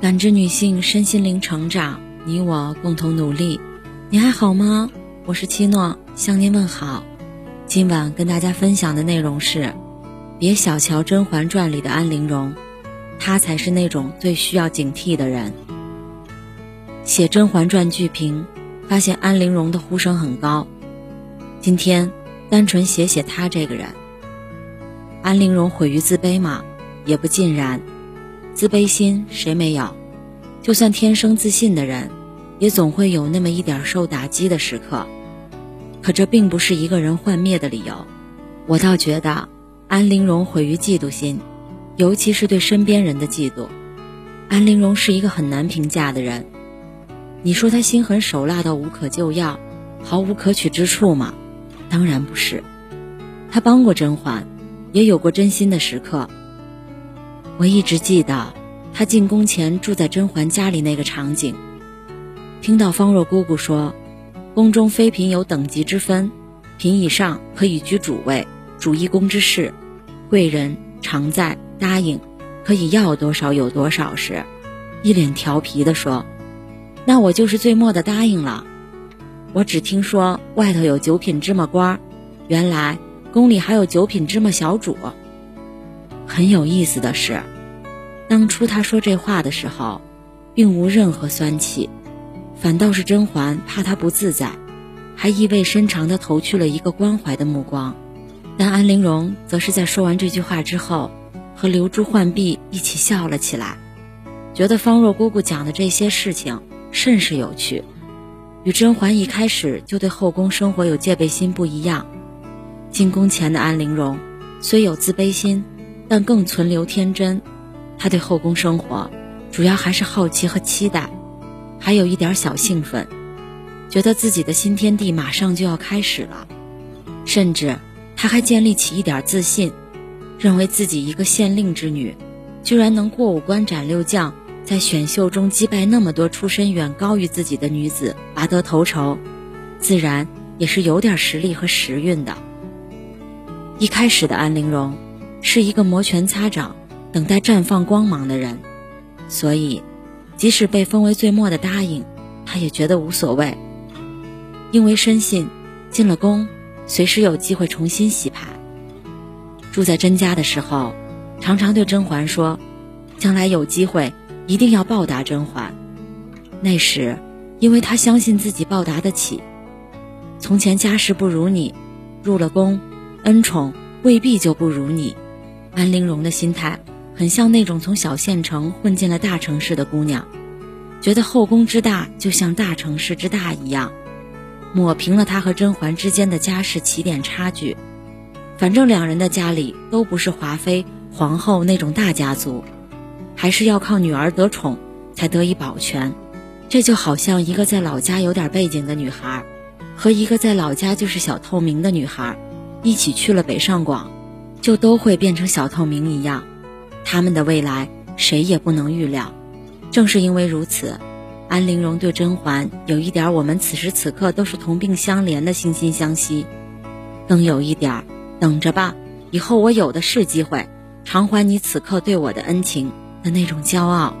感知女性身心灵成长，你我共同努力。你还好吗？我是七诺，向您问好。今晚跟大家分享的内容是：别小瞧《甄嬛传》里的安陵容，她才是那种最需要警惕的人。写《甄嬛传》剧评，发现安陵容的呼声很高。今天单纯写写她这个人。安陵容毁于自卑吗？也不尽然。自卑心谁没有？就算天生自信的人，也总会有那么一点受打击的时刻。可这并不是一个人幻灭的理由。我倒觉得，安陵容毁于嫉妒心，尤其是对身边人的嫉妒。安陵容是一个很难评价的人。你说她心狠手辣到无可救药，毫无可取之处吗？当然不是。她帮过甄嬛，也有过真心的时刻。我一直记得，他进宫前住在甄嬛家里那个场景。听到方若姑姑说，宫中妃嫔有等级之分，嫔以上可以居主位，主一宫之事，贵人常在，答应可以要多少有多少时，一脸调皮地说：“那我就是最末的答应了。我只听说外头有九品芝麻官，原来宫里还有九品芝麻小主。”很有意思的是，当初他说这话的时候，并无任何酸气，反倒是甄嬛怕他不自在，还意味深长地投去了一个关怀的目光。但安陵容则是在说完这句话之后，和流珠浣碧一起笑了起来，觉得方若姑姑讲的这些事情甚是有趣，与甄嬛一开始就对后宫生活有戒备心不一样。进宫前的安陵容虽有自卑心。但更存留天真，他对后宫生活主要还是好奇和期待，还有一点小兴奋，觉得自己的新天地马上就要开始了，甚至他还建立起一点自信，认为自己一个县令之女，居然能过五关斩六将，在选秀中击败那么多出身远高于自己的女子，拔得头筹，自然也是有点实力和时运的。一开始的安陵容。是一个摩拳擦掌、等待绽放光芒的人，所以，即使被封为最末的答应，他也觉得无所谓。因为深信，进了宫，随时有机会重新洗牌。住在甄家的时候，常常对甄嬛说：“将来有机会，一定要报答甄嬛。”那时，因为他相信自己报答得起。从前家世不如你，入了宫，恩宠未必就不如你。安陵容的心态很像那种从小县城混进了大城市的姑娘，觉得后宫之大就像大城市之大一样，抹平了她和甄嬛之间的家世起点差距。反正两人的家里都不是华妃、皇后那种大家族，还是要靠女儿得宠才得以保全。这就好像一个在老家有点背景的女孩，和一个在老家就是小透明的女孩，一起去了北上广。就都会变成小透明一样，他们的未来谁也不能预料。正是因为如此，安陵容对甄嬛有一点我们此时此刻都是同病相怜的惺惺相惜，更有一点等着吧，以后我有的是机会偿还你此刻对我的恩情的那种骄傲。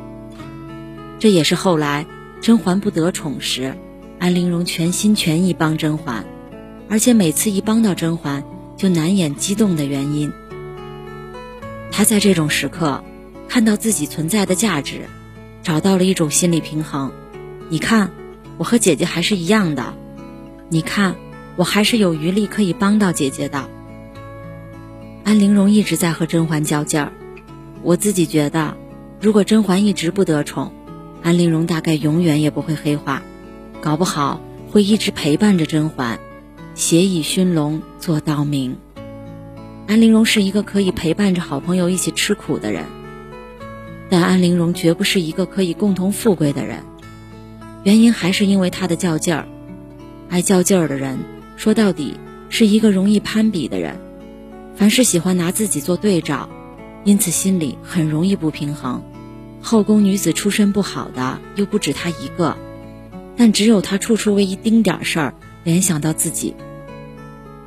这也是后来甄嬛不得宠时，安陵容全心全意帮甄嬛，而且每次一帮到甄嬛。就难掩激动的原因。他在这种时刻看到自己存在的价值，找到了一种心理平衡。你看，我和姐姐还是一样的。你看，我还是有余力可以帮到姐姐的。安陵容一直在和甄嬛较劲儿。我自己觉得，如果甄嬛一直不得宠，安陵容大概永远也不会黑化，搞不好会一直陪伴着甄嬛。携以熏笼做道明。安陵容是一个可以陪伴着好朋友一起吃苦的人，但安陵容绝不是一个可以共同富贵的人。原因还是因为她的较劲儿。爱较劲儿的人，说到底是一个容易攀比的人，凡事喜欢拿自己做对照，因此心里很容易不平衡。后宫女子出身不好的又不止她一个，但只有她处处为一丁点事儿联想到自己。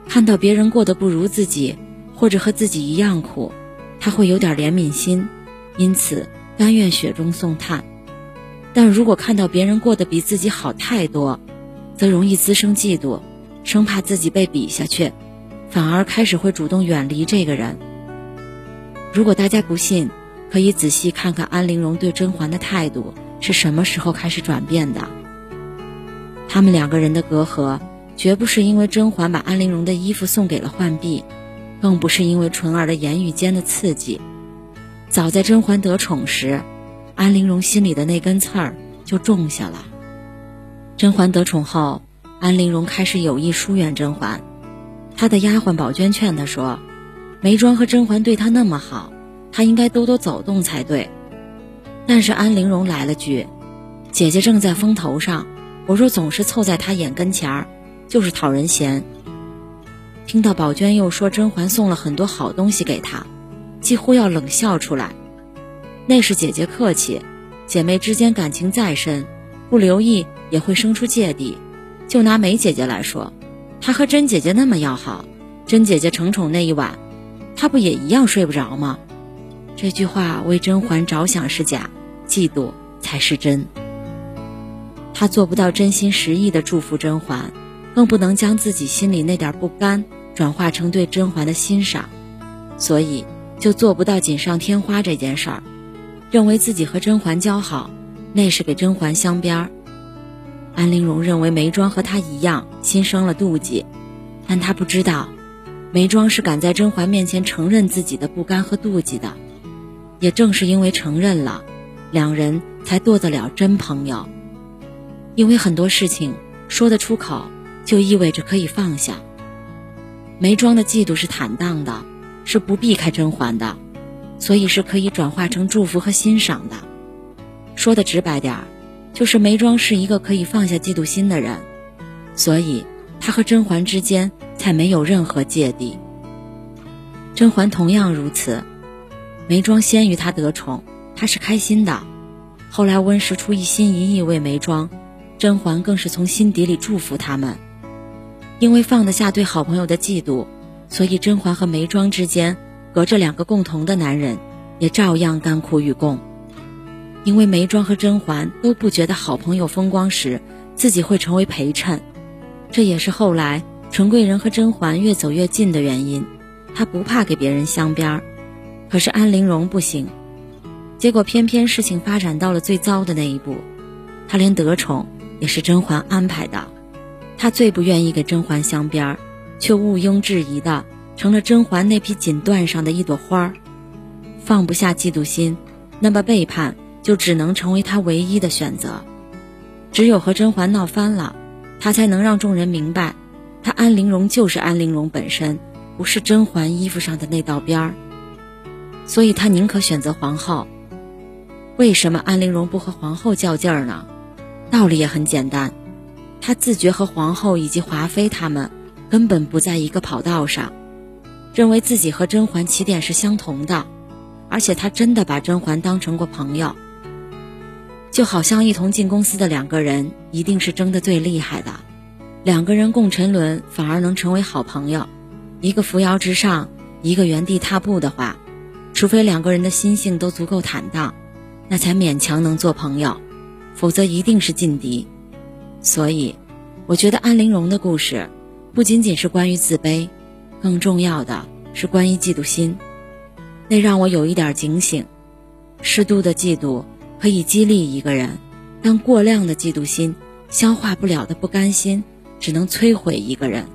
看到别人过得不如自己，或者和自己一样苦，他会有点怜悯心，因此甘愿雪中送炭。但如果看到别人过得比自己好太多，则容易滋生嫉妒，生怕自己被比下去，反而开始会主动远离这个人。如果大家不信，可以仔细看看安陵容对甄嬛的态度是什么时候开始转变的。他们两个人的隔阂，绝不是因为甄嬛把安陵容的衣服送给了浣碧，更不是因为纯儿的言语间的刺激。早在甄嬛得宠时，安陵容心里的那根刺儿就种下了。甄嬛得宠后，安陵容开始有意疏远甄嬛。她的丫鬟宝娟劝她说：“眉庄和甄嬛对她那么好，她应该多多走动才对。”但是安陵容来了句：“姐姐正在风头上，我若总是凑在她眼跟前儿，就是讨人嫌。”听到宝娟又说甄嬛送了很多好东西给她，几乎要冷笑出来。那是姐姐客气，姐妹之间感情再深，不留意也会生出芥蒂。就拿梅姐姐来说，她和甄姐姐那么要好，甄姐姐承宠那一晚，她不也一样睡不着吗？这句话为甄嬛着想是假，嫉妒才是真。她做不到真心实意的祝福甄嬛，更不能将自己心里那点不甘转化成对甄嬛的欣赏，所以就做不到锦上添花这件事儿。认为自己和甄嬛交好，那是给甄嬛镶边儿。安陵容认为眉庄和她一样，心生了妒忌，但她不知道，眉庄是敢在甄嬛面前承认自己的不甘和妒忌的。也正是因为承认了，两人才做得了真朋友。因为很多事情说得出口，就意味着可以放下。眉庄的嫉妒是坦荡的，是不避开甄嬛的。所以是可以转化成祝福和欣赏的。说的直白点儿，就是眉庄是一个可以放下嫉妒心的人，所以他和甄嬛之间才没有任何芥蒂。甄嬛同样如此，眉庄先于他得宠，他是开心的。后来温实初一心一意为眉庄，甄嬛更是从心底里祝福他们。因为放得下对好朋友的嫉妒，所以甄嬛和眉庄之间。隔着两个共同的男人，也照样甘苦与共。因为眉庄和甄嬛都不觉得好朋友风光时，自己会成为陪衬，这也是后来纯贵人和甄嬛越走越近的原因。他不怕给别人镶边儿，可是安陵容不行。结果偏偏事情发展到了最糟的那一步，他连得宠也是甄嬛安排的。他最不愿意给甄嬛镶边儿，却毋庸置疑的。成了甄嬛那匹锦缎上的一朵花儿，放不下嫉妒心，那么背叛就只能成为他唯一的选择。只有和甄嬛闹翻了，他才能让众人明白，他安陵容就是安陵容本身，不是甄嬛衣服上的那道边儿。所以他宁可选择皇后。为什么安陵容不和皇后较劲儿呢？道理也很简单，他自觉和皇后以及华妃他们根本不在一个跑道上。认为自己和甄嬛起点是相同的，而且他真的把甄嬛当成过朋友，就好像一同进公司的两个人一定是争得最厉害的，两个人共沉沦反而能成为好朋友，一个扶摇直上，一个原地踏步的话，除非两个人的心性都足够坦荡，那才勉强能做朋友，否则一定是劲敌。所以，我觉得安陵容的故事，不仅仅是关于自卑。更重要的是关于嫉妒心，那让我有一点警醒。适度的嫉妒可以激励一个人，但过量的嫉妒心、消化不了的不甘心，只能摧毁一个人。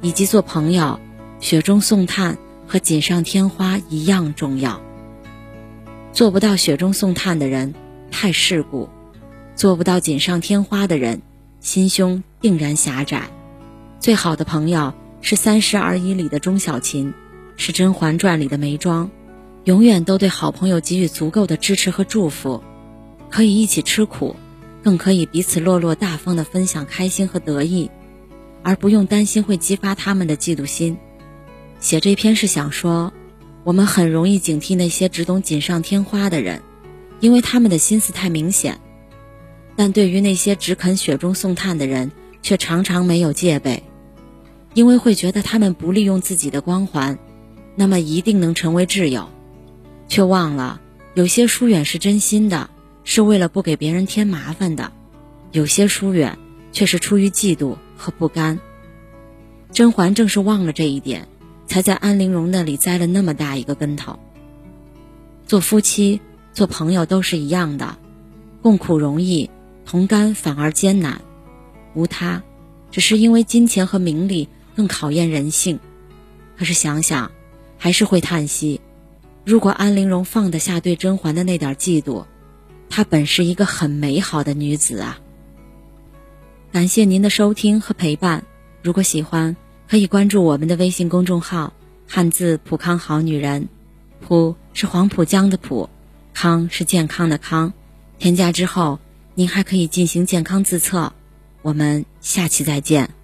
以及做朋友，雪中送炭和锦上添花一样重要。做不到雪中送炭的人太世故，做不到锦上添花的人心胸定然狭窄。最好的朋友。是《三十而已》里的钟小琴，是《甄嬛传》里的眉庄，永远都对好朋友给予足够的支持和祝福，可以一起吃苦，更可以彼此落落大方的分享开心和得意，而不用担心会激发他们的嫉妒心。写这篇是想说，我们很容易警惕那些只懂锦上添花的人，因为他们的心思太明显；但对于那些只肯雪中送炭的人，却常常没有戒备。因为会觉得他们不利用自己的光环，那么一定能成为挚友，却忘了有些疏远是真心的，是为了不给别人添麻烦的，有些疏远却是出于嫉妒和不甘。甄嬛正是忘了这一点，才在安陵容那里栽了那么大一个跟头。做夫妻、做朋友都是一样的，共苦容易，同甘反而艰难。无他，只是因为金钱和名利更考验人性。可是想想，还是会叹息。如果安陵容放得下对甄嬛的那点嫉妒，她本是一个很美好的女子啊。感谢您的收听和陪伴，如果喜欢，可以关注我们的微信公众号“汉字浦康好女人”，浦是黄浦江的浦，康是健康的康。添加之后，您还可以进行健康自测。我们下期再见。